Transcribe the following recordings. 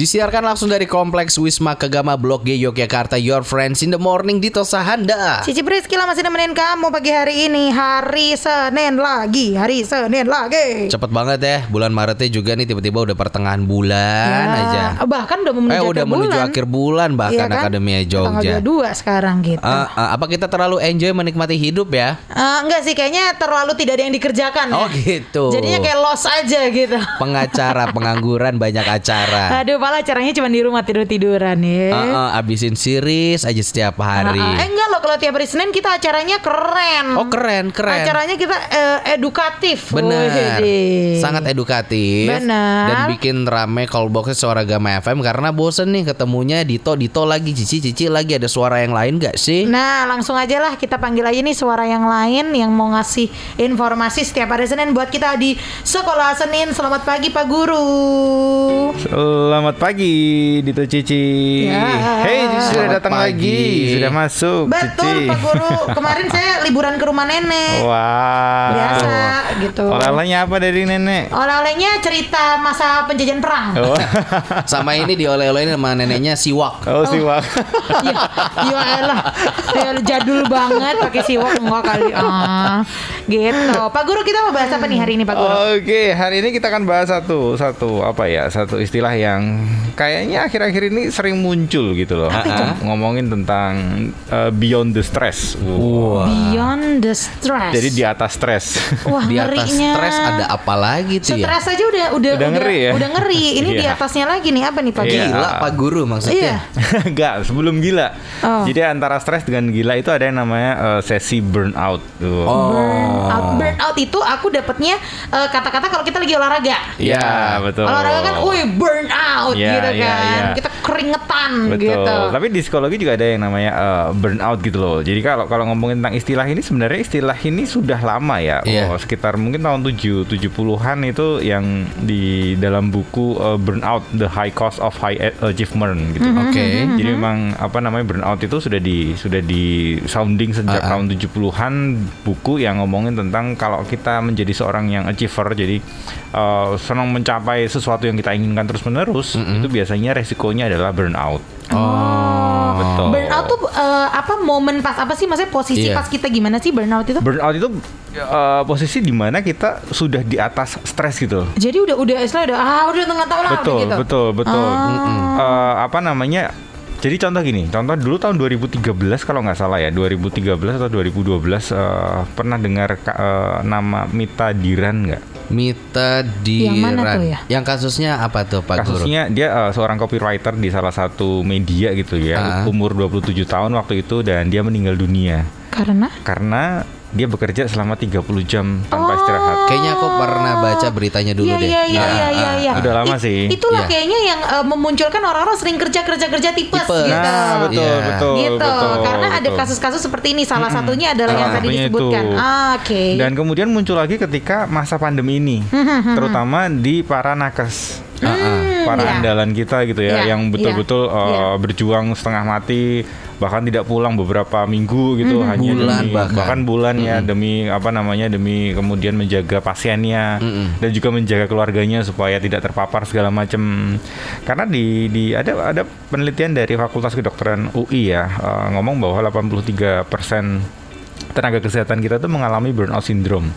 Disiarkan langsung dari Kompleks Wisma Kegama Blok G Yogyakarta Your Friends in the Morning Dito Sahanda Cici Priskila masih nemenin kamu pagi hari ini Hari Senin lagi Hari Senin lagi Cepet banget ya Bulan Maretnya juga nih tiba-tiba udah pertengahan bulan Ya, aja Bahkan udah menuju Eh akhir udah menuju bulan. akhir bulan bahkan Iya kan? Akademia Tanggal Jogja 22 sekarang gitu Ah, ah, Apa kita terlalu enjoy menikmati hidup ya? Eh, enggak sih kayaknya terlalu tidak ada yang dikerjakan ya. Oh gitu Jadinya kayak los aja gitu. Pengacara, pengangguran, banyak acara Aduh, malah acaranya cuma di rumah tidur-tiduran ya. Ah, ah, Abisin series aja setiap hari Ah, ah. Eh enggak loh kalau tiap hari Senin kita acaranya keren. Oh keren, keren Acaranya kita eh, edukatif. Benar, Wih, sangat edukatif Benar. Dan bikin rame callboxnya suara Gama FM Karena bosen nih ketemunya Dito, Dito lagi, Cici, Cici lagi Ada suara yang lain gak sih? Nah langsung aja lah kita panggil aja nih suara yang lain yang mau ngasih informasi setiap hari Senin buat kita di Sekolah Senin. Selamat pagi Pak Guru. Selamat pagi Dito Cici. Ya. Hey, Cici sudah Selamat datang pagi. lagi, sudah masuk. Betul Cici. Pak Guru. Kemarin saya liburan ke rumah nenek. Wah. Biasa gitu. Oleh-olehnya apa dari nenek? Oleh-olehnya cerita masa penjajahan perang. Oh, Sama ini dioleh-olehin sama neneknya siwak oh siwak. ya, ya elah. Ya, jadul banget pakai siwak enggak kali. Ah, gitu. Pak Guru kita mau bahas apa nih hari ini Pak Guru? Oke, hari ini kita akan bahas satu satu apa ya? Satu istilah yang kayaknya akhir-akhir ini sering muncul gitu loh. Ngom- Ngomongin tentang uh, beyond the stress. Wah Beyond the stress. Jadi di atas stres. Wah, Di atas ngerinya. stres ada apa lagi tuh ya? Stres aja udah udah Udah ngeri ya? Udah ngeri. Ini di Iya. atasnya lagi nih apa nih Pak Iya. Guru? Gila Pak Guru Iya. maksudnya Enggak, sebelum gila. Oh. Jadi antara stres dengan gila itu ada yang namanya uh, sesi burnout. Tuh. Oh Burnout. Burnout itu aku dapetnya eh, kata-kata kalau kita lagi olahraga. Iya, betul. Olahraga kan, wih burn out Iya, gitu iya, kan. iya. Kita keringetan Betul. gitu. Tapi di psikologi juga ada yang namanya uh, burnout gitu loh. Jadi kalau kalau ngomongin tentang istilah ini sebenarnya istilah ini sudah lama ya. Iya. Oh, sekitar mungkin tahun 7 70-an itu yang di dalam buku uh, Burnout The High Cost of High Achievement gitu. Mm-hmm. Oke Jadi memang apa namanya burnout itu sudah di sudah di sounding sejak Ah, ah. tahun 70-an buku yang ngomongin tentang kalau kita menjadi seorang yang achiever jadi uh, senang mencapai sesuatu yang kita inginkan terus-menerus itu biasanya resikonya adalah burnout. Oh Betul. Burnout tuh eh, apa momen pas apa sih maksudnya posisi Iya. pas kita gimana sih burnout itu? Burnout itu uh, posisi di mana kita sudah di atas stres gitu. Jadi udah udah istilah udah ah udah tengah tahu lah betul, gitu. betul, betul. Ah. Uh, apa namanya? Jadi contoh gini, contoh dulu tahun 2013 kalau nggak salah ya, 2013 atau 2012 uh, pernah dengar uh, nama Mita Diran nggak? Mita Diran Yang mana tuh ya? Yang kasusnya apa tuh Pak Guru? Kasusnya dia uh, seorang copywriter di salah satu media gitu ya, Ah. umur 27 tahun waktu itu dan dia meninggal dunia Karena karena dia bekerja selama 30 jam tanpa istirahat. Kayaknya aku pernah baca beritanya dulu Iya deh iya iya iya ah, iya iya. Udah lama It- sih. Itulah Iya. kayaknya yang eh, memunculkan orang-orang sering kerja kerja kerja tipes, Tipes. gitu. Nah, betul, Iya. betul, gitu betul. karena ada betul. kasus-kasus seperti ini salah satunya adalah yang Salah tadi satunya disebutkan itu. ah, oke Dan kemudian muncul lagi ketika masa pandemi ini, terutama di para nakes, ah. para iya. andalan kita gitu ya, Iya, yang betul-betul iya, uh, iya. berjuang setengah mati, bahkan tidak pulang beberapa minggu gitu, hanya Bulan demi, bahkan. bulan ya demi apa namanya demi kemudian menjaga pasiennya dan juga menjaga keluarganya supaya tidak terpapar segala macam. Karena di di ada ada penelitian dari Fakultas Kedokteran UI ya uh, ngomong bahwa 83% tenaga kesehatan kita tuh mengalami burnout syndrome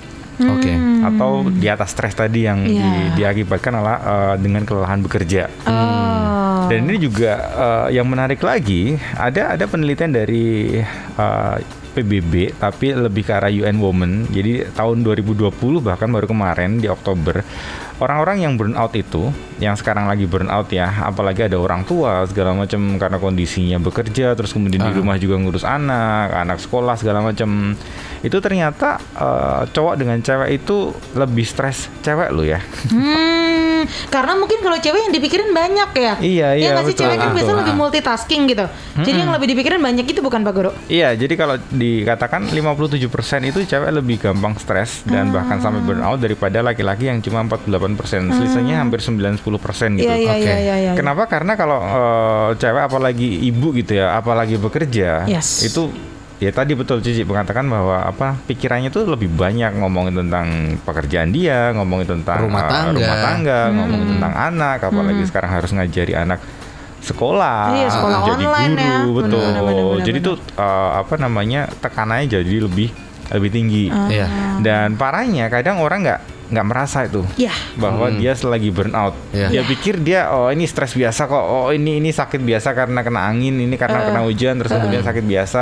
Oke atau di atas stres tadi yang di- Iya. diakibatkan adalah uh, dengan kelelahan bekerja. oh Dan ini juga uh, yang menarik lagi ada ada penelitian dari uh, PBB tapi lebih ke arah UN Women. Jadi tahun 2020 bahkan baru kemarin di Oktober orang-orang yang burnout itu yang sekarang lagi burnout ya, apalagi ada orang tua segala macam karena kondisinya bekerja terus kemudian di rumah juga ngurus anak, anak sekolah segala macam. Itu ternyata uh, cowok dengan cewek itu lebih stres cewek lo ya. Hmm, karena mungkin kalau cewek yang dipikirin banyak ya. Iya, iya, nggak sih cewek kan betul. biasanya lebih multitasking gitu. Jadi yang lebih dipikirin banyak itu bukan Pak Guru. Iya, jadi kalau dikatakan 57% itu cewek lebih gampang stres dan bahkan sampai burnout daripada laki-laki yang cuma 48%. Selisihnya hampir 9-10% gitu. Iya iya Oke. iya iya. iya. Kenapa? Karena kalau eh, cewek apalagi ibu gitu ya, apalagi bekerja, Yes. itu ya tadi betul Cici mengatakan bahwa apa pikirannya tuh lebih banyak ngomongin tentang pekerjaan dia, ngomongin tentang Rumah eh, tangga. rumah tangga, ngomongin tentang anak, apalagi sekarang harus ngajari anak sekolah, Iya, sekolah jadi online guru, ya. betul. Benar, benar, benar, jadi benar. tuh eh, apa namanya tekanannya jadi lebih lebih tinggi. Iya. Dan parahnya kadang orang nggak nggak merasa itu Ya. bahwa Hmm. dia selagi burnout. Iya. Dia pikir dia oh ini stres biasa kok. Oh ini ini sakit biasa karena kena angin, ini karena kena hujan terus kemudian sakit biasa.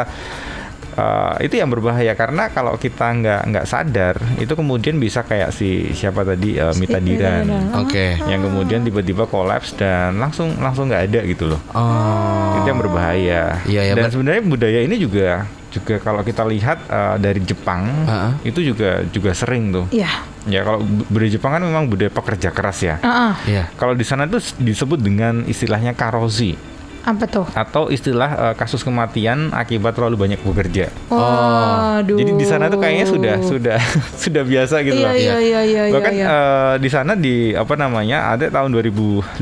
Eh, itu yang berbahaya karena kalau kita nggak nggak sadar itu kemudian bisa kayak si siapa tadi eh, Mita Diran Oke. yang kemudian tiba-tiba kolaps dan langsung langsung nggak ada gitu loh Oh. itu yang berbahaya Iya, ya, dan sebenarnya budaya ini juga juga kalau kita lihat eh, dari Jepang Heeh. itu juga juga sering tuh Iya. ya kalau bu- budaya Jepang kan memang budaya pekerja keras ya Heeh. Iya. kalau di sana tuh disebut dengan istilahnya karosi Apa tuh? atau istilah eh, kasus kematian akibat terlalu banyak bekerja. Waduh. Jadi di sana tuh kayaknya sudah sudah sudah biasa gitu Iya loh. iya iya iya iya. Bahkan iya. eh, di sana di apa namanya ada tahun 2015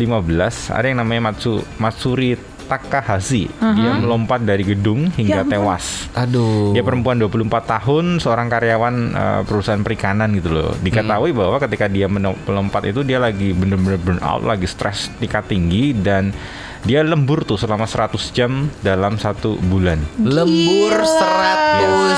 ada yang namanya Matsu Matsuri Takahashi. Dia melompat dari gedung hingga Ya ampun. tewas. Aduh. Dia perempuan 24 tahun, seorang karyawan eh, perusahaan perikanan gitu loh. Diketahui bahwa ketika dia melompat itu dia lagi bener-bener burn out, lagi stres tingkat tinggi dan dia lembur tuh selama 100 jam dalam satu bulan. Lembur Gila.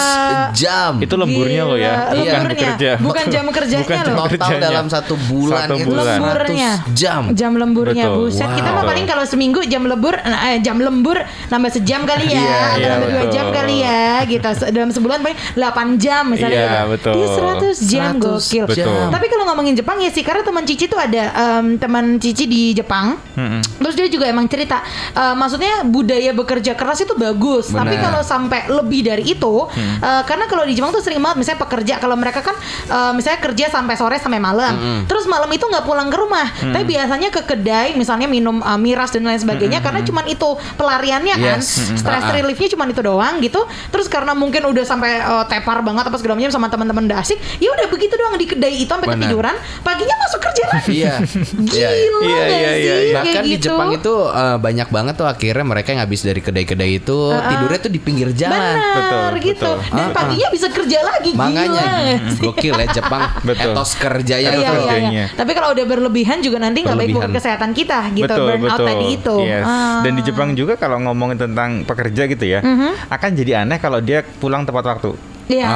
100 jam. Itu lemburnya loh ya, bukan Lemburnya, bekerja. bukan jam kerjanya Bukan jam loh. total kerjanya. dalam satu bulan Satu itu bulan. 100 Lemburnya. jam. Jam lemburnya Betul. buset. Kita Wow. mah paling kalau seminggu jam lembur eh, jam lembur nambah sejam kali ya, Iya, atau iya, nambah dua betul. jam kali ya gitu. Se- Dalam sebulan paling 8 jam misalnya. Iya, gitu. betul. Dia 100 jam 100 gokil. Betul. Tapi kalau ngomongin Jepang ya sih karena teman Cici tuh ada em, teman Cici di Jepang. Mm-mm. Terus dia juga emang cerita, eh, maksudnya budaya bekerja keras itu bagus, tapi Benar. kalau sampai lebih dari itu, Hmm. eh, karena kalau di Jepang tuh sering banget, misalnya pekerja, kalau mereka kan eh, misalnya kerja sampai sore sampai malam, Hmm. terus malam itu nggak pulang ke rumah, tapi biasanya ke kedai, misalnya minum eh, miras dan lain sebagainya, Hmm. karena cuman itu pelariannya kan, Yes. stress Ah, ah. reliefnya cuman itu doang gitu, terus karena mungkin udah sampai eh, tepar banget apa segala macam sama teman-teman udah asik, ya udah begitu doang di kedai itu sampai ketiduran, paginya masuk kerja lagi. Iya. Gila Iya, iya. nggak Iya, iya, sih? Kayak Bahkan di gitu. Jepang itu eh, banyak banget tuh akhirnya mereka yang habis dari kedai-kedai itu tidurnya tuh di pinggir jalan. Benar Betul, gitu. betul. Dan Ah, paginya bisa kerja lagi Makanya gila. gokil ya Jepang Betul. etos kerjanya Iya, iya, iya. Tapi kalau udah berlebihan juga nanti nggak baik buat Berlebihan. kesehatan kita gitu. betul, Burnout betul. tadi itu. Yes. Ah. Dan di Jepang juga kalau ngomongin tentang pekerja gitu ya, akan jadi aneh kalau dia pulang tepat waktu. Iya,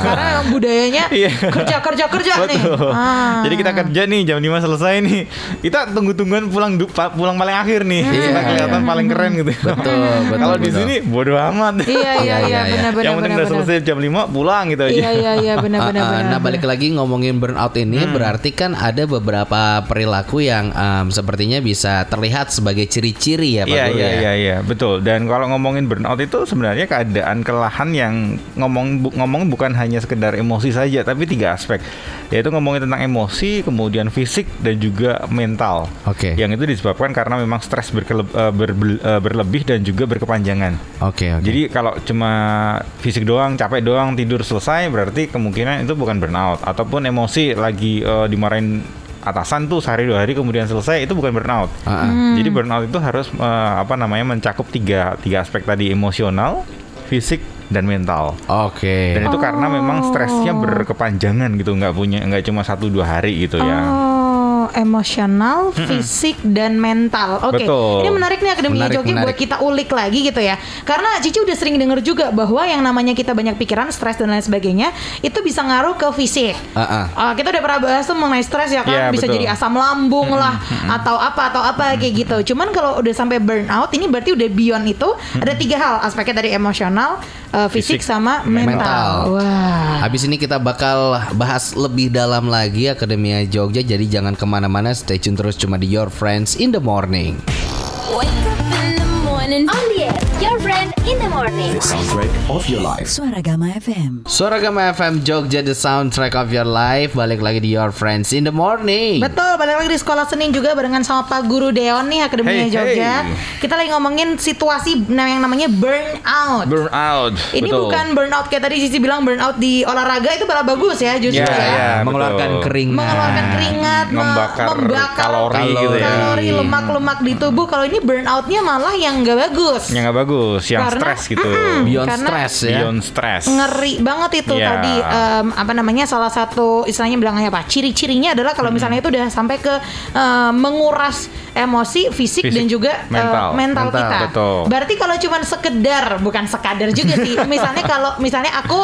karena budayanya Iya. kerja kerja kerja nih. Ah. Jadi kita kerja nih jam 5 selesai nih. Kita tunggu-tungguan pulang pulang paling akhir nih. Iya, Supaya kelihatan iya. paling keren gitu. Betul, betul, Kalau di sini bodo amat. Iya iya Iya, iya iya, benar benar Yang penting benar. udah selesai jam 5 pulang gitu aja. Iya iya iya benar Ah, benar ah, benar. nah balik lagi ngomongin burnout ini Hmm. berarti kan ada beberapa perilaku yang em, sepertinya bisa terlihat sebagai ciri-ciri ya Pak Iya Guru iya ya. iya iya betul dan kalau ngomongin burnout itu sebenarnya keadaan kelelahan yang ngomong bu, ngomong bukan hanya sekedar emosi saja tapi tiga aspek yaitu ngomongin tentang emosi kemudian fisik dan juga mental. Oke. Yang itu disebabkan karena memang stres eh, eh, berlebih dan juga berkepanjangan. Oke oke. Jadi kalau cuma fisik doang, capek doang, tidur selesai berarti kemungkinan itu bukan burnout ataupun emosi lagi eh, dimarahin atasan tuh sehari dua hari kemudian selesai itu bukan burnout. Ah, ah. Jadi burnout itu harus eh, apa namanya mencakup tiga tiga aspek tadi emosional, fisik dan mental. Oke. Dan itu karena memang stresnya Oh. berkepanjangan gitu, nggak punya nggak cuma satu dua hari gitu ya. Oh, emosional, fisik dan mental. Oke. Betul. Ini menarik nih Akademi Menarik, Jogja buat kita ulik lagi gitu ya. Karena Cici udah sering denger juga bahwa yang namanya kita banyak pikiran, stres dan lain sebagainya, itu bisa ngaruh ke fisik. Ah. Ah, kita udah pernah bahas tuh mengenai stres ya kan Iya, bisa betul. jadi asam lambung lah atau apa atau apa kayak gitu. Cuman kalau udah sampai burnout ini berarti udah beyond itu ada tiga hal aspeknya dari emosional, eh, fisik, Fisik, sama mental. mental. Wah. Habis ini kita bakal bahas lebih dalam lagi Akademia Jogja Jadi jangan ke mana-mana Stay tune terus cuma di Your Friends in the Morning Wake up in the morning. On the air, your friend in the morning. soundtrack of your life. Suara Gama FM. Suara Gama FM Jogja The Soundtrack of Your Life Balik lagi di Your Friends in the Morning Betul, balik lagi di sekolah Senin juga barengan sama Pak Guru Deon nih Akademinya Hey, Jogja. hey. Kita lagi ngomongin situasi nah, yang namanya burnout. Burnout. Ini betul. bukan burnout kayak tadi Sisi bilang burnout di olahraga itu malah bagus ya justru Ya, ya. ya, Mengeluarkan betul. keringat Mengeluarkan keringat, me- Membakar membakar kalori gitu ya. kalori, lemak-lemak di tubuh. Kalau ini burnoutnya malah yang nggak bagus. yang nggak bagus, yang Karena- stres gitu. Beyond Karena- stress ya. Beyond stress. ngeri banget itu Iya. tadi em, apa namanya salah satu istilahnya bilangnya apa ciri-cirinya adalah kalau misalnya itu udah sampai ke em, menguras emosi fisik, Fisik, dan juga mental. mental, Mental, kita betul. berarti kalau cuman sekedar bukan sekadar juga sih misalnya kalau misalnya aku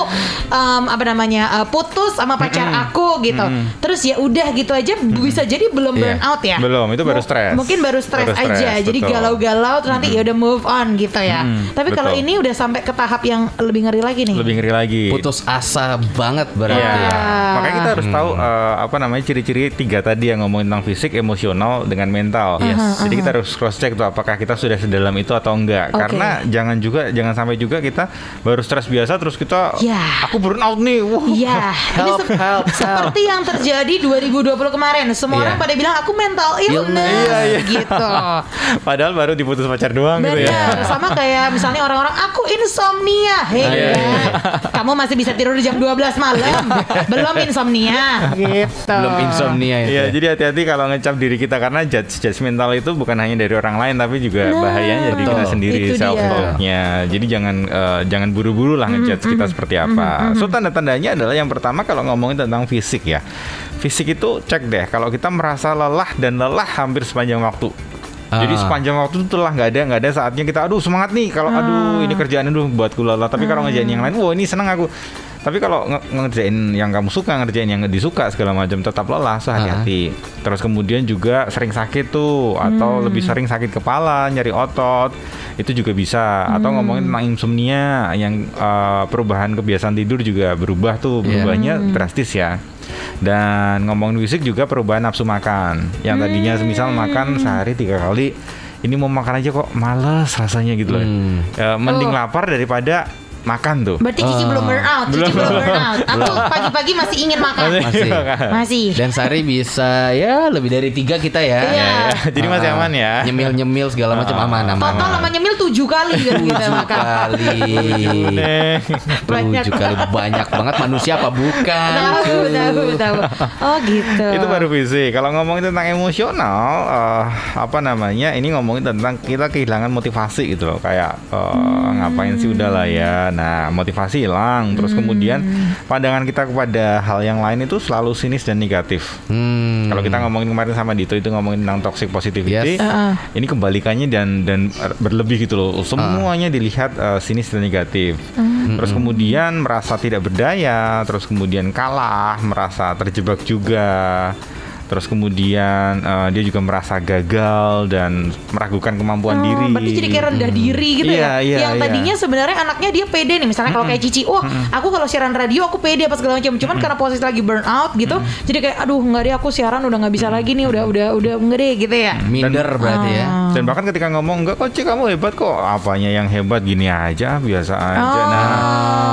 em, apa namanya eh, putus sama pacar aku gitu terus ya udah gitu aja bisa jadi belum Iya. burn out ya Belum, itu baru stres. mungkin baru stres aja jadi betul. galau-galau terus nanti ya udah move on gitu ya tapi kalau ini udah sampai ke tahap yang lebih ngeri lagi nih Lebih ngeri lagi. Putus asa banget berarti Iya. ya. Makanya kita harus tahu eh, apa namanya ciri-ciri tiga tadi yang ngomongin tentang fisik, emosional dengan mental. Yes. Jadi kita harus cross check tuh apakah kita sudah sedalam itu atau enggak. Karena jangan juga jangan sampai juga kita baru stres biasa terus kita Ya. aku burn out nih. Wah. Iya, ini Help, sep- help, help. seperti yang terjadi 2020 kemarin. Semua Iya. orang pada bilang aku mental illness Iya, iya. gitu. Padahal baru diputus pacar doang gitu ya. Benar, sama kayak misalnya orang-orang aku insomnia. Hei, iya, iya. kamu masih bisa tidur jam 12 malam, belum insomnia gitu. Belum insomnia itu. Iya, jadi hati-hati kalau ngecap diri kita karena judge judgmental itu bukan hanya dari orang lain tapi juga bahayanya dari kita sendiri self talknya. Jadi jangan eh, jangan buru-buru lah ngejudge kita seperti apa. So tanda-tandanya adalah yang pertama kalau ngomongin tentang fisik ya. Fisik itu cek deh kalau kita merasa lelah dan lelah hampir sepanjang waktu. Jadi Ah. sepanjang waktu itu telah nggak ada nggak ada saatnya kita aduh semangat nih. Kalau aduh ini kerjaan aduh buatku lelah. Tapi kalau ngerjain yang lain wah ini seneng aku. Tapi kalau nge- ngerjain yang kamu suka ngerjain yang disuka segala macam tetap lelah so hati-hati terus kemudian juga sering sakit tuh atau lebih sering sakit kepala nyari otot itu juga bisa. Atau ngomongin tentang insomnia yang eh, perubahan kebiasaan tidur juga berubah tuh Iya. berubahnya drastis ya dan ngomongin fisik juga perubahan nafsu makan yang tadinya semisal makan sehari tiga kali ini mau makan aja kok males rasanya gitu loh Hmm. Eh, mending Oh. lapar daripada makan tuh Berarti Cici Ah. belum burn out, Cici Belum. belum burn out. Aku pagi-pagi masih ingin makan. Masih. Masih. Dan sehari bisa ya lebih dari tiga kita ya. Iya. Ya, jadi masih aman ya Nyemil-nyemil segala macam aman aman. Total sama nyemil tujuh kali kan kita Tujuh makan. kali. Banyak. Tujuh kali banyak banget manusia apa bukan? Tahu, tahu, tahu. Oh gitu. itu baru fisik kalau ngomongin tentang emosional eh, apa namanya ini ngomongin tentang kita kehilangan motivasi gitu loh kayak eh, ngapain sih udah lah ya nah motivasi hilang terus kemudian pandangan kita kepada hal yang lain itu selalu sinis dan negatif Hmm. Kalau kita ngomongin kemarin sama Dito itu ngomongin tentang toxic positivity, Yes. Heeh. ini kebalikannya dan dan berlebih gitu loh. Semuanya dilihat uh, sinis dan negatif. Terus kemudian merasa tidak berdaya, terus kemudian kalah, merasa terjebak juga. Terus kemudian uh, dia juga merasa gagal dan meragukan kemampuan Oh, diri. Berarti jadi kayak rendah diri gitu Iya, ya. iya, yang iya. tadinya sebenarnya anaknya dia pede nih. Misalnya kalau kayak Cici, wah aku kalau siaran radio aku pede apa segala macam. Cuman karena posisi lagi burn out gitu, jadi kayak aduh nggak deh aku siaran udah nggak bisa lagi nih, udah udah udah nggak deh gitu ya. Minder berarti ya. Dan bahkan ketika ngomong enggak kok Cik kamu hebat kok Apanya yang hebat gini aja biasa aja Oh. Nah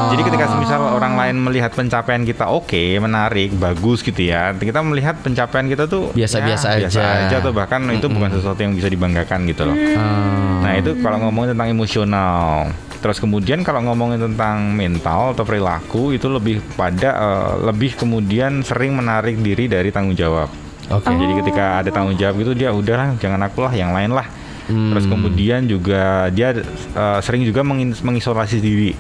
jadi ketika misal orang lain melihat pencapaian kita oke menarik bagus gitu ya Kita melihat pencapaian kita tuh Biasa-biasa ya, biasa aja. aja tuh bahkan itu bukan sesuatu yang bisa dibanggakan gitu loh Hmm. Nah itu kalau ngomongin tentang emosional Terus kemudian kalau ngomongin tentang mental atau perilaku itu lebih pada eh, lebih kemudian sering menarik diri dari tanggung jawab. Oke. Jadi ketika ada tanggung jawab gitu dia udahlah jangan aku lah yang lain lah. Terus kemudian juga dia eh, sering juga mengisolasi diri.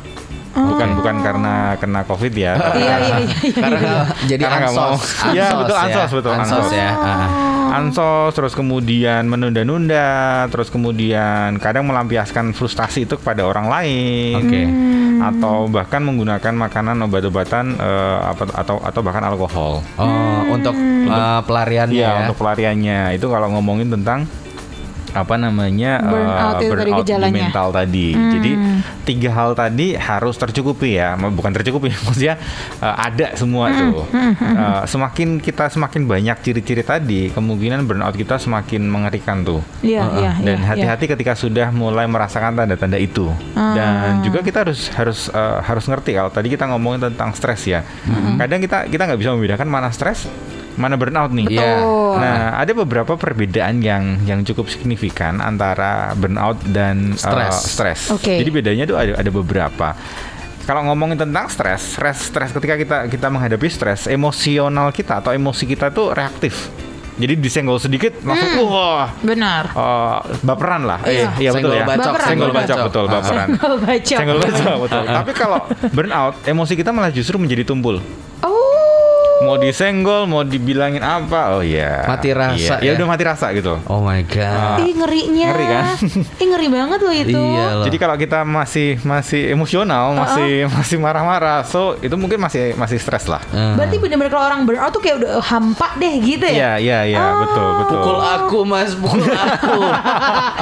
Bukan bukan karena kena covid ya. Iya karena- iya iya. iya. Karena jadi Karena nggak mau. ansos. Iya, Ansos betul, ya. ansos, betul, Ansos ansos. ya. Ah. ansos terus kemudian menunda-nunda terus kemudian kadang melampiaskan frustasi itu kepada orang lain Oke. atau bahkan menggunakan makanan obat-obatan eh, apa atau atau bahkan alkohol Oh, untuk uh, pelariannya Iya ya. untuk pelariannya itu kalau ngomongin tentang apa namanya Burnout tadi burnout di mental tadi. Jadi tiga hal tadi harus tercukupi ya, bukan tercukupi maksudnya eh, ada semua tuh. Eh, semakin kita semakin banyak ciri-ciri tadi, kemungkinan burnout kita semakin mengerikan tuh. Iya iya. Dan iya, hati-hati ketika sudah mulai merasakan tanda-tanda itu. Dan juga kita harus harus eh, harus ngerti kalau tadi kita ngomongin tentang stres ya. Kadang kita kita nggak bisa membedakan mana stres, mana burnout nih. Iya. Nah, ada beberapa perbedaan yang yang cukup signifikan antara burnout dan Stres. uh, stres. Oke. Jadi bedanya tuh ada ada beberapa. Kalau ngomongin tentang stres, stres stres ketika kita kita menghadapi stres, emosional kita atau emosi kita tuh reaktif. Jadi disenggol sedikit langsung wah Benar. eh, baperan lah. Iya. iya betul ya. bacok, Baperan. Senggol bacok bacok. betul baperan. Senggol bacok. Senggol bacok betul. Tapi kalau burnout, emosi kita malah justru menjadi tumpul. Oh. Mau disenggol, mau dibilangin apa? Oh iya. Mati rasa Iya. Ya udah mati rasa gitu. Oh my god. Ih ngerinya. Ngeri kan? Ih ngeri banget loh itu. Iya loh. Jadi kalau kita masih masih emosional, masih masih marah-marah, so itu mungkin masih masih stres lah. Eh. Berarti bener-bener kalau orang burnout tuh kayak udah hampa deh gitu ya. Iya, iya, iya, betul, betul. Pukul aku mas, pukul aku.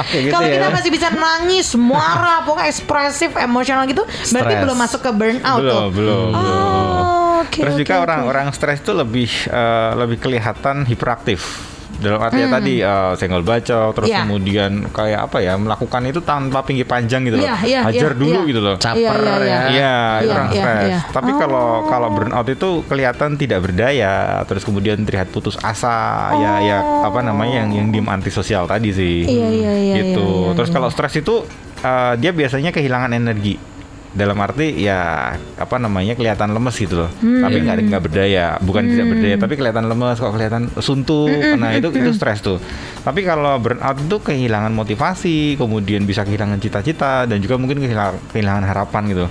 Kayak gitu kalau ya. kita masih bisa nangis, marah, pokoknya ekspresif, emosional gitu, berarti belum masuk ke burnout belum, tuh. belum, belum. Oh, oke. Terus oke, juga orang-orang stres itu lebih eh, lebih kelihatan hiperaktif. Dalam artinya tadi eh, senggol bacok, terus Hmm. Iya. kemudian kayak apa ya melakukan itu tanpa pinggir panjang gitu loh. Iya, iya, Hajar iya, dulu iya. gitu loh. Caper Iya, iya, iya. ya. Iya, itu Iya, orang iya, stres. iya. Tapi kalau kalau burnout itu kelihatan tidak berdaya, terus kemudian terlihat putus asa, ya ya apa namanya yang yang diem antisosial tadi sih. Iya, iya, iya, Gitu. iya, iya, terus iya. kalau stres itu eh, dia biasanya kehilangan energi. Dalam arti ya apa namanya kelihatan lemes gitu loh. Hmm. Tapi nggak nggak berdaya, bukan tidak berdaya, tapi kelihatan lemes, kok kelihatan suntuk. Hmm, Nah, itu itu stres tuh. Tapi kalau burnout itu kehilangan motivasi, kemudian bisa kehilangan cita-cita dan juga mungkin kehilangan, kehilangan harapan gitu.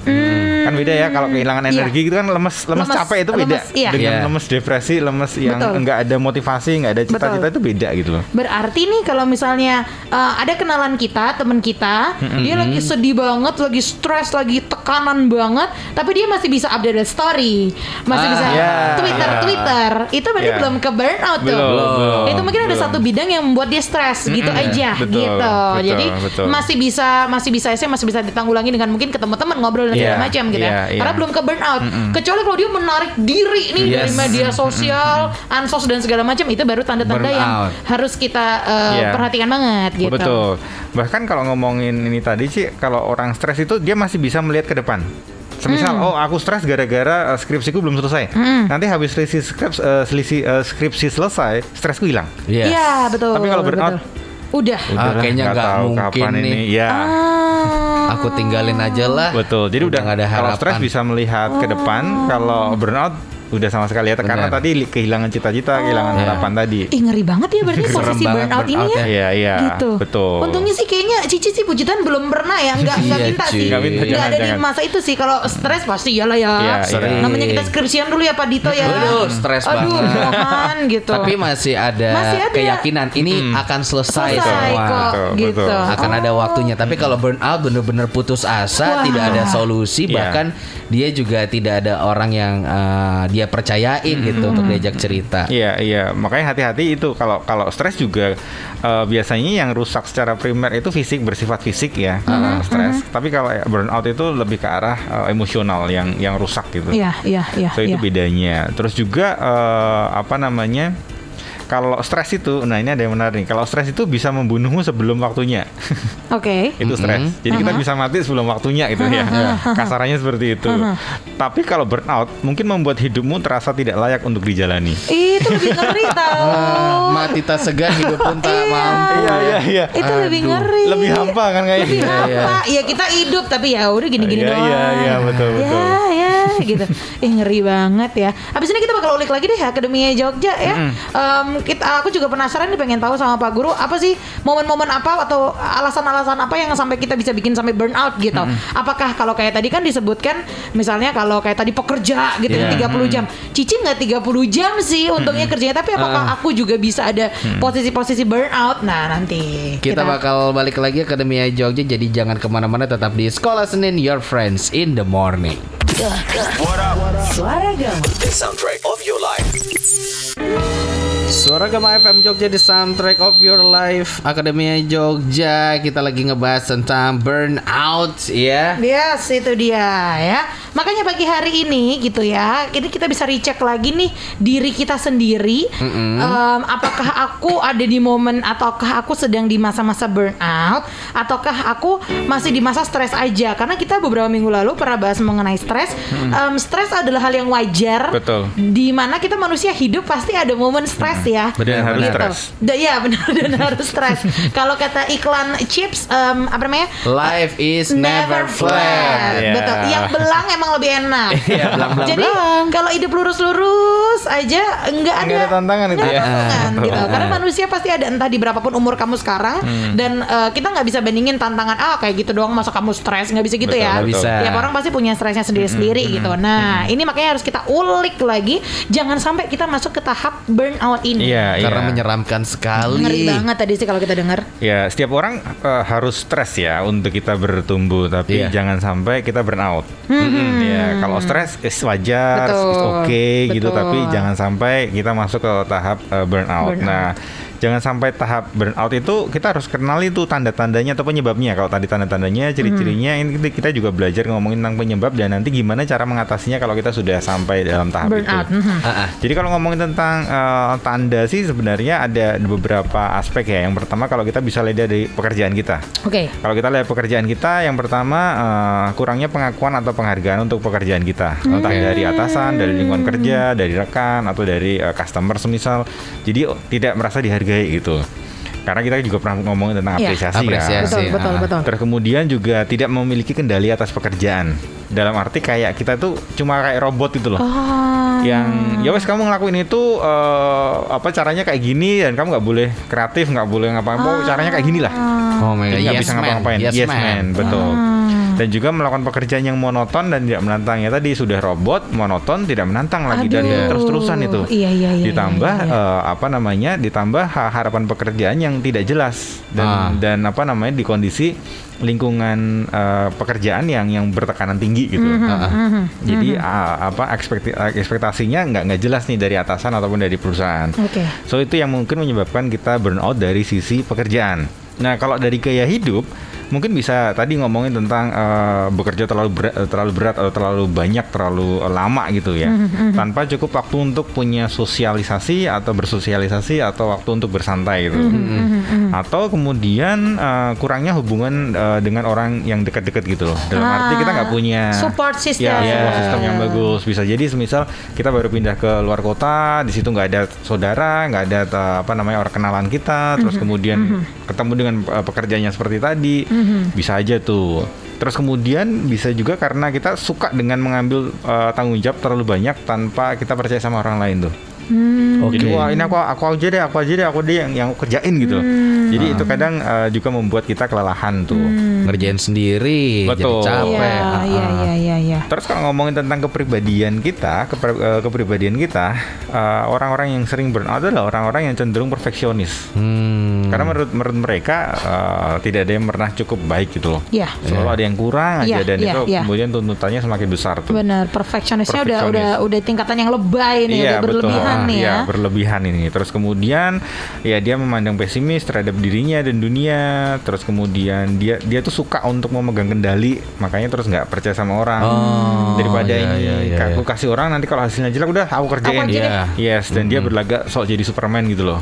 Kan beda ya kalau kehilangan Iya. energi gitu kan lemes lemes, Lemes, capek itu beda. lemes, iya. Dengan Iya. lemes depresi, lemes yang nggak ada motivasi, nggak ada cita-cita itu beda gitu loh. Berarti nih kalau misalnya uh, ada kenalan kita, temen kita, dia lagi sedih banget, lagi stres, lagi tekanan banget, tapi dia masih bisa update story, masih Ah, bisa ya, Twitter, ya. Twitter. Itu berarti Ya. belum ke burnout tuh. Belum, belum, Itu mungkin ada belum. satu bidang yang membuat dia stres, gitu aja, betul, gitu. betul, Jadi betul. masih bisa, masih bisa saya masih bisa ditanggulangi dengan mungkin ketemu teman ngobrol dan Iya, segala macam gitu iya, ya. iya. Karena belum ke burnout. Kecuali kalau dia menarik diri nih dari Yes. media sosial, ansos dan segala macam, itu baru tanda-tanda yang harus kita uh, Iya. perhatikan banget gitu. Betul. Bahkan kalau ngomongin ini tadi sih, kalau orang stres itu dia masih bisa melihat ke depan. Semisal, Hmm. oh aku stres gara-gara uh, skripsiku belum selesai. Nanti habis selisih skripsi, uh, selisih, uh, skripsi selesai, stresku hilang. Iya. Iya, betul. Tapi kalau burnout, betul. udah. Ah, kayaknya nggak mungkin kapan nih. ini. Ya. Ah. Aku tinggalin aja lah. Betul. Jadi udah, nggak ada kalau harapan. stres bisa melihat ke depan, kalau burnout udah sama sekali ya karena tadi kehilangan cita-cita, kehilangan Iya. harapan tadi. Ih ngeri banget ya berarti posisi banget burnout ini ya. ya. Iya, iya. Gitu. Betul. Untungnya sih kayaknya Cici sih pujitan belum pernah ya, nggak nggak Iya, minta sih. Nggak minta, Nggak jangan, ada di masa itu sih kalau stres pasti iyalah ya. Iya, Sering. iya. Namanya kita skripsian dulu ya Pak Dito ya. Waduh, stres Aduh, banget. mohon gitu. Tapi masih ada, Masih ada. keyakinan ini akan selesai, selesai semua. kok Betul, gitu. betul. Akan ada waktunya. Tapi kalau burnout bener-bener putus asa, Wah. tidak ada solusi, bahkan dia juga tidak ada orang yang eh, dia percayain gitu untuk diajak cerita. Iya iya. Makanya hati-hati itu. Kalau kalau stres juga eh, biasanya yang rusak secara primer itu fisik bersifat fisik ya kalau stres. tapi kalau ya, burnout itu lebih ke arah eh, emosional yang yang rusak gitu. Iya, iya, iya. so itu iya. bedanya. Terus juga eh, apa namanya kalau stres itu nah ini ada yang menarik nih kalau stres itu bisa membunuhmu sebelum waktunya Oke. itu stres. Jadi kita bisa mati sebelum waktunya gitu ya. Kasarannya seperti itu. Tapi kalau burnout mungkin membuat hidupmu terasa tidak layak untuk dijalani. Itu lebih ngeri tau. Mati tak segan hidup pun tak mampu. Iya iya iya. Itu lebih Aduh. ngeri. Lebih hampa kan kayaknya. Lebih Iya, iya. hampa. Ya kita hidup tapi ya udah gini-gini Iya, doang. iya, iya, betul, betul. Ya, ya gitu. Eh ngeri banget ya. Habis ini kita bakal ulik lagi deh Akademi Jogja ya. Em, kita aku juga penasaran nih pengen tahu sama Pak Guru apa sih momen-momen apa atau alasan-alasan apa yang sampai kita bisa bikin sampai burnout gitu. Apakah kalau kayak tadi kan disebutkan misalnya kalau kayak tadi pekerja gitu Iya. ya 30 jam. Cici nggak 30 jam sih untungnya kerjanya tapi apakah aku juga bisa ada posisi-posisi burnout? Nah, nanti Kita bakal balik lagi ke Akademia Jogja Jadi jangan ke mana-mana tetap di Sekolah Senin Your Friends in the Morning Suara Gama. The soundtrack of your life. Suara Gama FM Jogja di soundtrack of your life Akademia Jogja Kita lagi ngebahas tentang burnout ya Yes, itu dia ya. Makanya pagi hari ini gitu ya, ini kita bisa recheck lagi nih diri kita sendiri. Em, apakah aku ada di momen ataukah aku sedang di masa-masa burnout ataukah aku masih di masa stres aja? Karena kita beberapa minggu lalu pernah bahas mengenai stres. Em, stres adalah hal yang wajar. Betul. Di mana kita manusia hidup pasti ada momen stres ya. Dan harus Gitu. stres. Da- ya benar dan harus stres. Kalau kata iklan chips em, apa namanya? Life is never flat Iya. Betul. Yang belang emang lebih enak. Iya, belang-belang Jadi kalau hidup lurus-lurus aja nggak ada ada tantangan itu ya. tantangan, Ah. gitu karena manusia pasti ada entah di berapapun umur kamu sekarang Hmm. dan eh, kita nggak bisa bandingin tantangan ah kayak gitu doang masa kamu stres nggak bisa gitu Betul, ya nggak bisa. tiap orang pasti punya stresnya sendiri-sendiri gitu nah ini makanya harus kita ulik lagi jangan sampai kita masuk ke tahap burnout ini Iya, Karena iya. menyeramkan sekali. ngeri banget tadi sih kalau kita dengar Ya, setiap orang eh, harus stres ya untuk kita bertumbuh, tapi Iya. jangan sampai kita burnout. Ya, kalau stres is wajar, Betul, is oke gitu, betul. tapi jangan sampai kita masuk ke tahap eh, burnout. Burnout. Nah, jangan sampai tahap burnout itu kita harus kenali itu tanda-tandanya atau penyebabnya. Kalau tadi tanda-tandanya, ciri-cirinya ini kita juga belajar ngomongin tentang penyebab dan nanti gimana cara mengatasinya kalau kita sudah sampai dalam tahap burnout itu. Mhm. Ah. Jadi kalau ngomongin tentang eh, tanda sih sebenarnya ada beberapa aspek ya. Yang pertama kalau kita bisa lihat dari pekerjaan kita. oke Kalau kita lihat pekerjaan kita, yang pertama eh, kurangnya pengakuan atau penghargaan untuk pekerjaan kita, Hmm. entah dari atasan, dari lingkungan kerja, dari rekan atau dari eh, customer semisal. Jadi oh, tidak merasa dihargai gitu. Karena kita juga pernah ngomongin tentang Iya. apresiasi, Apresiasi. betul Iya, betul ah. betul Terus kemudian juga tidak memiliki kendali atas pekerjaan. Dalam arti kayak kita tuh cuma kayak robot gitu loh Oh. yang ya wes kamu ngelakuin itu eh, apa caranya kayak gini dan kamu nggak boleh kreatif nggak boleh ngapain mau caranya kayak gini lah Oh my god, Jadi nggak yes bisa man. ngapa-ngapain Yes, man. betul dan juga melakukan pekerjaan yang monoton dan tidak menantang ya tadi sudah robot monoton tidak menantang lagi dan Aduh. terus terusan itu Iya, iya, iya, ditambah iya, iya. eh, apa namanya ditambah ha- harapan pekerjaan yang tidak jelas dan Ah. dan apa namanya di kondisi lingkungan eh, pekerjaan yang yang bertekanan tinggi gitu Mhm, Ah, ah. jadi ah, apa ekspekti- ekspektasinya nggak nggak jelas nih dari atasan ataupun dari perusahaan. Oke. So itu yang mungkin menyebabkan kita burnout dari sisi pekerjaan. Nah kalau dari gaya hidup mungkin bisa tadi ngomongin tentang eh, bekerja terlalu berat, terlalu berat atau terlalu banyak terlalu lama gitu ya, tanpa cukup waktu untuk punya sosialisasi atau bersosialisasi atau waktu untuk bersantai gitu, atau kemudian eh, kurangnya hubungan eh, dengan orang yang dekat-dekat gitu loh. Dalam arti kita nggak punya Ah, support system. Ya, support Ya. system yang bagus. Bisa jadi semisal kita baru pindah ke luar kota, di situ nggak ada saudara, nggak ada apa namanya orang kenalan kita, terus kemudian ketemu dengan eh, pekerjaannya seperti tadi, bisa aja tuh. Terus kemudian bisa juga karena kita suka dengan mengambil eh, tanggung jawab terlalu banyak tanpa kita percaya sama orang lain tuh. Oke. Jadi wah ini aku aku aja deh, aku aja deh, aku deh yang yang aku kerjain gitu. loh. Jadi itu kadang eh, juga membuat kita kelelahan tuh. Ngerjain sendiri, Betul. jadi capek. Iya, Ah, iya, ah. iya, iya, iya. Terus kalau ngomongin tentang kepribadian kita, kepri- eh, kepribadian kita, eh, orang-orang yang sering burnout adalah orang-orang yang cenderung perfeksionis. Hmm. Karena menurut menurut mereka eh, tidak ada yang pernah cukup baik gitu loh. Iya. Selalu ada yang kurang aja Iya, dan iya, itu iya. kemudian tuntutannya semakin besar tuh. Benar, perfeksionisnya udah udah udah tingkatan yang lebay nih, Iya udah berlebihan betul. Nih Iya, ya. berlebihan ini. Terus kemudian ya dia memandang pesimis terhadap dirinya dan dunia. Terus kemudian dia dia tuh suka untuk memegang kendali, makanya terus nggak percaya sama orang. Oh, Daripada iya, ini iya, iya, aku iya. kasih orang nanti kalau hasilnya jelek udah aku kerjain. Aku. Yes, dan dia berlagak sok jadi Superman gitu loh.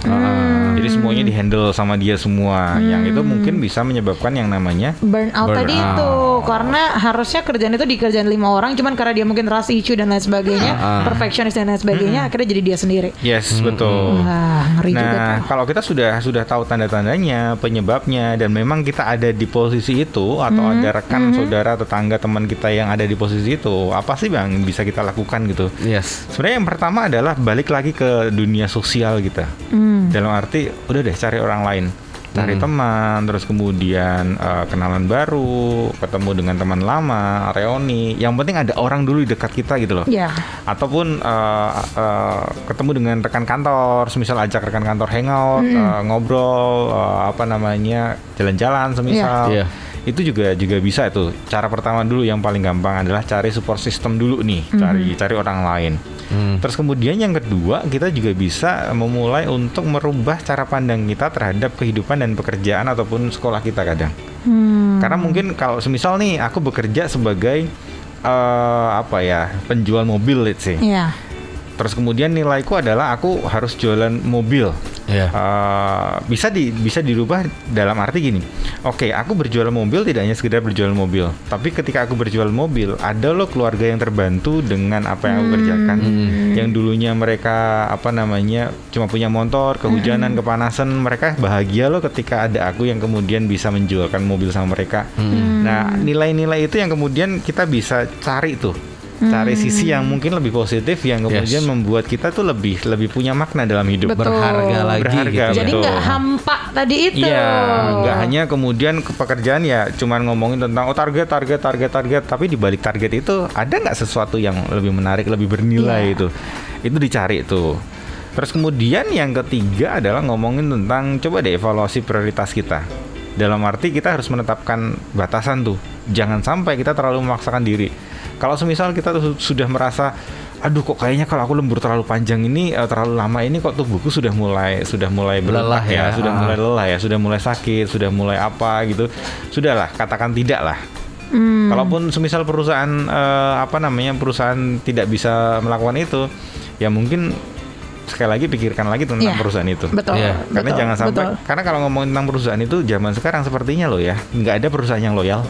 Jadi semuanya dihandle sama dia semua. Yang itu mungkin bisa menyebabkan yang namanya Burnout tadi Burnout. itu karena harusnya kerjaan itu dikerjain lima orang, cuman karena dia mungkin rasa issue dan lain sebagainya, Ah. perfeksionis dan lain sebagainya, akhirnya jadi dia sendiri. yes, betul. Wah, ngeri juga Nah, tuh. kalau kita sudah sudah tahu tanda-tandanya, penyebabnya, dan memang kita ada di posisi itu, atau Hmm, ada rekan, saudara, tetangga, teman kita yang ada di posisi itu, apa sih bang yang bisa kita lakukan gitu? Yes. Sebenarnya yang pertama adalah balik lagi ke dunia sosial kita. Hmm. Dalam arti, udah deh cari orang lain, cari teman, terus kemudian eh, kenalan baru, ketemu dengan teman lama, reuni. Yang penting ada orang dulu di dekat kita gitu loh Ya. ataupun uh, uh, ketemu dengan rekan kantor, semisal ajak rekan kantor hangout, uh, ngobrol, uh, apa namanya jalan-jalan, semisal Iya. Itu juga juga bisa itu. Cara pertama dulu yang paling gampang adalah cari support system dulu nih, cari cari orang lain. Hmm. Terus kemudian yang kedua kita juga bisa memulai untuk merubah cara pandang kita terhadap kehidupan dan pekerjaan ataupun sekolah kita kadang. Hmm. Karena mungkin kalau semisal nih aku bekerja sebagai eh, apa ya penjual mobil let's say. Iya. Terus kemudian nilaiku adalah aku harus jualan mobil. Iya. Eh, bisa di bisa dirubah dalam arti gini. Oke, aku berjualan mobil tidak hanya sekedar berjualan mobil, tapi ketika aku berjualan mobil, ada loh keluarga yang terbantu dengan apa yang aku kerjakan. Yang dulunya mereka apa namanya cuma punya motor, kehujanan, kepanasan, mereka bahagia loh ketika ada aku yang kemudian bisa menjualkan mobil sama mereka. Nah, nilai-nilai itu yang kemudian kita bisa cari tuh cari sisi yang mungkin lebih positif yang kemudian Yes. membuat kita tuh lebih lebih punya makna dalam hidup. Betul. Berharga lagi Berharga, gitu. Jadi nggak hampa tadi itu. Iya, nggak hanya kemudian ke pekerjaan ya, cuman ngomongin tentang oh target, target, target, target, tapi di balik target itu ada nggak sesuatu yang lebih menarik, lebih bernilai Iya. itu, itu dicari tuh. Terus kemudian yang ketiga adalah ngomongin tentang coba deh evaluasi prioritas kita. Dalam arti kita harus menetapkan batasan tuh, jangan sampai kita terlalu memaksakan diri. Kalau semisal kita tuh sudah merasa aduh kok kayaknya kalau aku lembur terlalu panjang ini eh, terlalu lama ini kok tubuhku sudah mulai sudah mulai Lelah ya, ya, sudah ah. mulai lelah ya, sudah mulai sakit, sudah mulai apa gitu. Sudahlah, katakan tidak lah. Hmm. Kalaupun semisal perusahaan eh, apa namanya perusahaan tidak bisa melakukan itu, ya mungkin sekali lagi pikirkan lagi tentang Iya. perusahaan itu. Betul. Iya. Karena betul, jangan sampai betul. karena kalau ngomongin tentang perusahaan itu zaman sekarang sepertinya loh ya, nggak ada perusahaan yang loyal.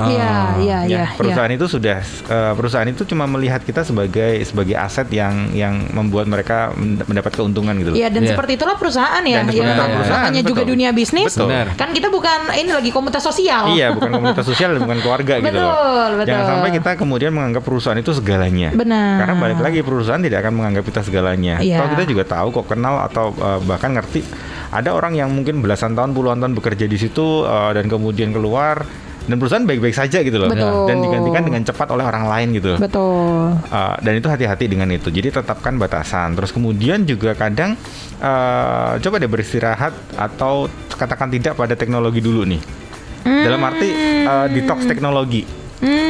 Iya, iya, Ya, iya. perusahaan itu sudah eh, perusahaan itu cuma melihat kita sebagai sebagai aset yang yang membuat mereka mend- mendapat keuntungan gitu. loh. Iya dan Iya. seperti itulah perusahaan ya, Dan ya itulah perusahaan, namanya juga betul. dunia bisnis. Betul. Kan kita bukan ini lagi komunitas sosial. Iya, bukan komunitas sosial dan bukan keluarga gitu loh. Betul, betul. Jangan sampai kita kemudian menganggap perusahaan itu segalanya. Benar. Karena balik lagi perusahaan tidak akan menganggap kita segalanya. Iya. Kalau kita juga tahu kok kenal atau eh, bahkan ngerti ada orang yang mungkin belasan tahun puluhan tahun bekerja di situ eh, dan kemudian keluar dan perusahaan baik-baik saja gitu loh. Betul. Dan digantikan dengan cepat oleh orang lain gitu. Betul. Uh, dan itu hati-hati dengan itu. Jadi tetapkan batasan. Terus kemudian juga kadang uh, coba deh beristirahat atau katakan tidak pada teknologi dulu nih. Dalam arti uh, detox teknologi.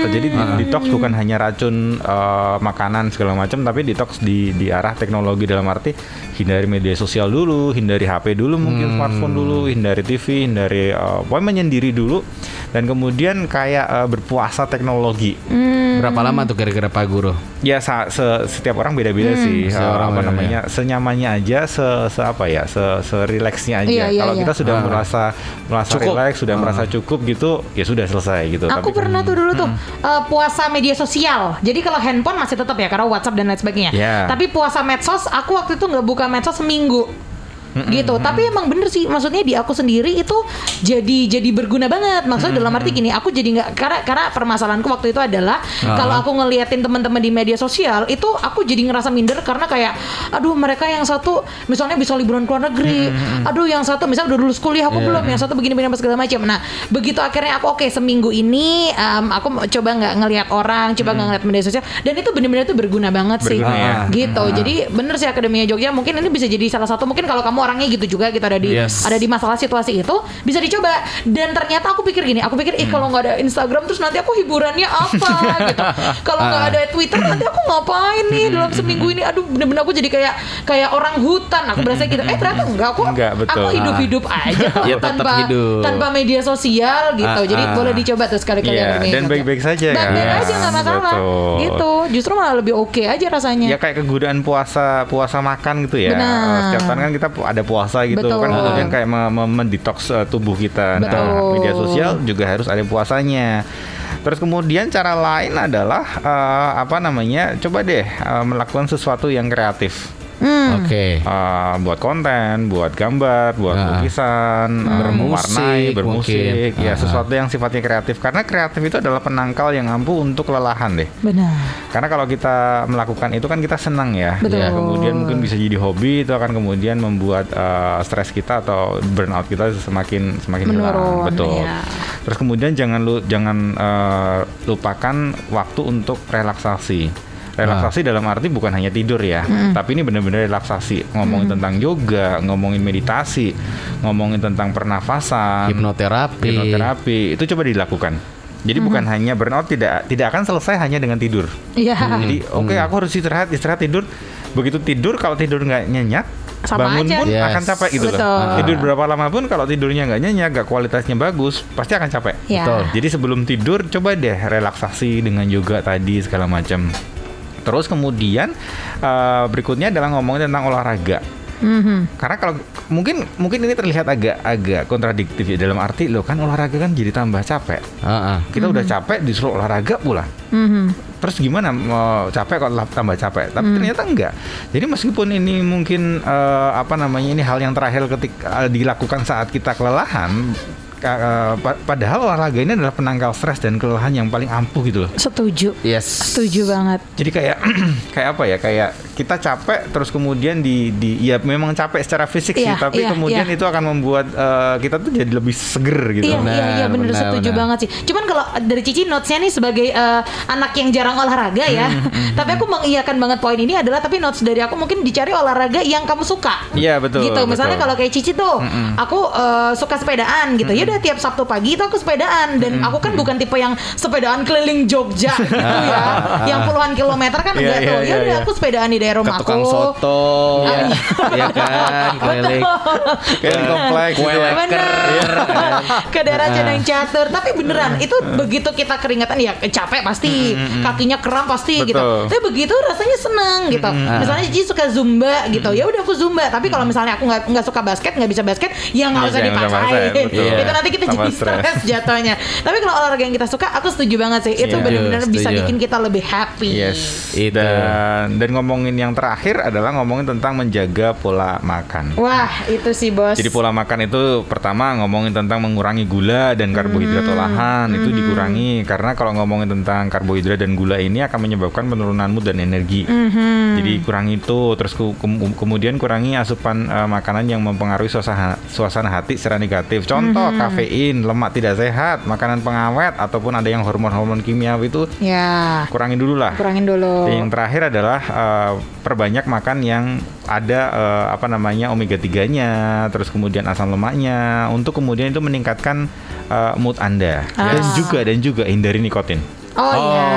Jadi di- detox bukan hanya racun uh, makanan segala macam, tapi detox di di arah teknologi dalam arti hindari media sosial dulu, hindari HP dulu, mungkin smartphone dulu, hindari TV, hindari uh, menyendiri dulu, dan kemudian kayak uh, berpuasa teknologi. Berapa lama tuh kira-kira Pak Guru? Ya sa- se- setiap orang beda-beda sih. Seorang Eh, apa namanya? Senyamannya aja, se, se apa ya? Se, serileksnya aja. Iya, iya, Kalau iya. kita sudah Ah. merasa merasa Cukup. rileks, sudah Ah. merasa cukup gitu, ya sudah selesai gitu. Aku Tapi- pernah tuh dulu tuh eh, puasa media sosial. Jadi kalau handphone masih tetap ya karena WhatsApp dan lain sebagainya. Iya. Tapi puasa medsos, aku waktu itu nggak buka medsos seminggu. Gitu. Tapi emang bener sih maksudnya di aku sendiri itu jadi jadi berguna banget. Maksudnya dalam arti gini aku jadi nggak karena karena permasalahanku waktu itu adalah kalau aku ngeliatin teman-teman di media sosial itu aku jadi ngerasa minder karena kayak aduh mereka yang satu misalnya bisa liburan ke luar negeri. Aduh yang satu misalnya udah lulus kuliah aku belum. Yang satu begini-begini segala macam. Nah begitu akhirnya aku oke seminggu ini em, aku coba nggak ngelihat orang coba nggak ngeliat media sosial. Dan itu bener-bener itu berguna banget sih. Berguna ya. gitu. Jadi bener sih akademinya Jogja. Mungkin ini bisa jadi salah satu. Mungkin kalau kamu orangnya gitu juga gitu. Ada di Yes. ada di masalah situasi itu bisa dicoba. Dan ternyata aku pikir gini aku pikir ih kalau nggak ada Instagram terus nanti aku hiburannya apa? Gitu. Kalau nggak ada Twitter nanti aku ngapain nih dalam seminggu ini? Aduh bener-bener aku jadi kayak kayak orang hutan. Aku berasa gitu. Eh ternyata enggak aku Enggak, betul. aku hidup-hidup aja kok Ya, tetap tanpa hidup. tanpa media sosial gitu. Ah, jadi ah. boleh dicoba tuh sekali-kali akademinya dan Jogja. baik-baik saja baik-baik aja nggak masalah. Betul. gitu. Justru malah lebih oke aja rasanya. Ya kayak kegunaan puasa puasa makan gitu ya. Benar. Setiap tahun kan kita ada puasa gitu Betul. kan kemudian kayak me- me- mendetoks eh, tubuh kita. Nah, Betul. media sosial juga harus ada puasanya. Terus kemudian cara lain adalah eh, apa namanya? Coba deh eh, melakukan sesuatu yang kreatif. Hmm. Oke. Eh, buat konten, buat gambar, buat Ah. lukisan, eh, Bermusik mewarnai, bermusik, mungkin. ya Ah. sesuatu yang sifatnya kreatif. Karena kreatif itu adalah penangkal yang ampuh untuk kelelahan deh. benar Karena kalau kita melakukan itu kan kita senang ya. Betul. Ya, kemudian mungkin bisa jadi hobi itu akan kemudian membuat eh, stres kita atau burnout kita semakin semakin hilang. Betul. ya. Terus kemudian jangan lu jangan eh, lupakan waktu untuk relaksasi. Relaksasi dalam arti bukan hanya tidur ya, tapi ini benar-benar relaksasi. Ngomongin tentang yoga, ngomongin meditasi, ngomongin tentang pernafasan, Hipnoterapi. hipnoterapi, itu coba dilakukan. Jadi bukan hanya burnout tidak tidak akan selesai hanya dengan tidur. iya Jadi oke aku harus istirahat istirahat tidur. Begitu tidur kalau tidur nggak nyenyak Sama bangun aja. pun Yes. akan capek gitu Betul. loh. Tidur berapa lama pun kalau tidurnya nggak nyenyak, nggak kualitasnya bagus, pasti akan capek. Ya. Betul. Jadi sebelum tidur coba deh relaksasi dengan yoga tadi segala macam. Terus kemudian eh, berikutnya adalah ngomongin tentang olahraga. Mhm. Karena kalau mungkin mungkin ini terlihat agak agak kontradiktif ya dalam arti lo kan olahraga kan jadi tambah capek. Ah. Kita udah capek disuruh olahraga pula. Mhm. Terus gimana mau capek kok tambah capek? Tapi Hmm. ternyata enggak. Jadi meskipun ini mungkin eh, apa namanya ini hal yang terakhir ketika eh, dilakukan saat kita kelelahan, padahal olahraga ini adalah penangkal stres dan kelelahan yang paling ampuh gitu loh. Setuju. Yes. Setuju banget. Jadi kayak kayak apa ya? Kayak kita capek terus kemudian di di ya memang capek secara fisik sih, Iya, tapi iya, kemudian iya. itu akan membuat eh, kita tuh jadi lebih seger gitu. Iya, iya, iya bener benar, setuju benar. banget sih. Cuman kalau dari Cici notesnya nih sebagai eh, anak yang jarang olahraga ya, Hmm, tapi aku mengiyakan banget poin ini adalah tapi notes dari aku mungkin dicari olahraga yang kamu suka. Iya, betul, Gitu. Misalnya betul. kalau kayak Cici tuh, aku eh, suka sepedaan gitu. Ya udah tiap Sabtu pagi itu aku sepedaan dan aku kan bukan tipe yang sepedaan keliling Jogja gitu ya, yang puluhan kilometer kan Iya, enggak iya, tuh. Ya iya, udah iya. aku sepedaan di daerah Ke rumahku. tukang soto. Iya. Kan, keliling. Di kompleks Kue gitu ya. Bener. ke daerah Ceneng Catur. Tapi beneran itu begitu kita keringatan ya capek pasti, kakinya kram pasti gitu. Tapi begitu rasanya seneng gitu. Misalnya Cici suka zumba gitu, ya udah aku zumba. Tapi kalau misalnya aku nggak nggak suka basket, nggak bisa basket, ya nggak usah dipaksain. Itu nanti kita Tambah jadi stres. jatuhnya. Tapi kalau olahraga yang kita suka, aku setuju banget sih. Itu Iya. benar-benar bisa Setuju. bikin kita lebih happy. Yes. Itu. Dan dan ngomongin yang terakhir adalah ngomongin tentang menjaga pola makan. Wah, itu sih bos. Jadi pola makan itu pertama ngomongin tentang mengurangi gula dan karbohidrat Hmm. olahan itu dikurangi karena kalau ngomongin tentang karbohidrat dan gula ini akan menyebabkan penurunan mood dan energi. Hmm. Jadi kurangi itu terus ku- kem- kemudian kurangi asupan eh, makanan yang mempengaruhi suasana suasana hati secara negatif. Contoh Hmm. Kafein, lemak tidak sehat, makanan pengawet ataupun ada yang hormon-hormon kimiawi itu ya, kurangin dulu lah. kurangin dulu. Dan yang terakhir adalah eh, perbanyak makan yang ada eh, apa namanya omega 3-nya, terus kemudian asam lemaknya untuk kemudian itu meningkatkan eh, mood Anda. Dan Ah. juga dan juga hindari nikotin. Oh, Oh. iya,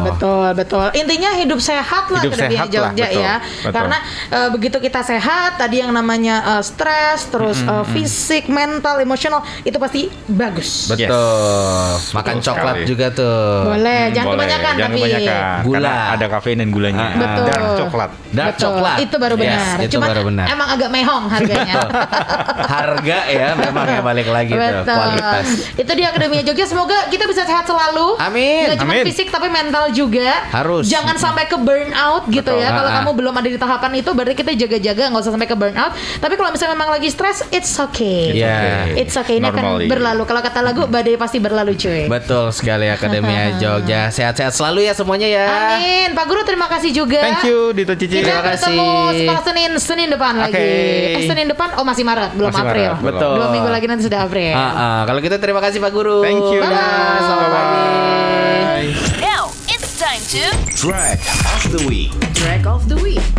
betul betul. Intinya hidup sehat lah Hidup sehat lah, Jogja betul, ya. betul. Karena eh, begitu kita sehat, tadi yang namanya eh, stres, terus eh, fisik, mental, emosional itu pasti bagus. Betul. Makan Betul coklat sekali. juga tuh. Boleh, jangan Boleh, kebanyakan jangan tapi. kebanyakan. Gula. Karena ada kafein dan gulanya. Ah, Betul. Dark coklat. Betul, coklat. Itu baru Yes, benar. itu Cuman baru benar. emang agak mehong harganya. Harga ya memang ya balik lagi tuh Betul. kualitas. Itu dia Akademia Jogja. Semoga kita bisa sehat selalu. Amin. Nggak cuma Amin. fisik tapi mental juga. Harus. Jangan sampai ke burnout gitu Betul. ya. Kalau kamu belum ada di tahapan itu berarti kita jaga-jaga nggak usah sampai ke burnout. Tapi kalau misalnya memang lagi stres, it's okay. Iya. It's okay. Ini Normally. akan berlalu. Kalau kata lagu, badai pasti berlalu cuy. Betul sekali Akademia Jogja. Sehat-sehat selalu ya semuanya ya. Amin. Pak Guru terima kasih juga. Thank you Dito Cici. Kita Terima kasih. bertemu setelah Senin Senin depan lagi. Oke. Eh, Senin depan oh masih Maret, belum Masih April. Maret. Betul. Dua minggu lagi nanti sudah April. Ah, ah. Kalau gitu terima kasih Pak Guru. Thank you. Bye-bye. Dah, Selamat pagi. Track of the week. Track of the Week.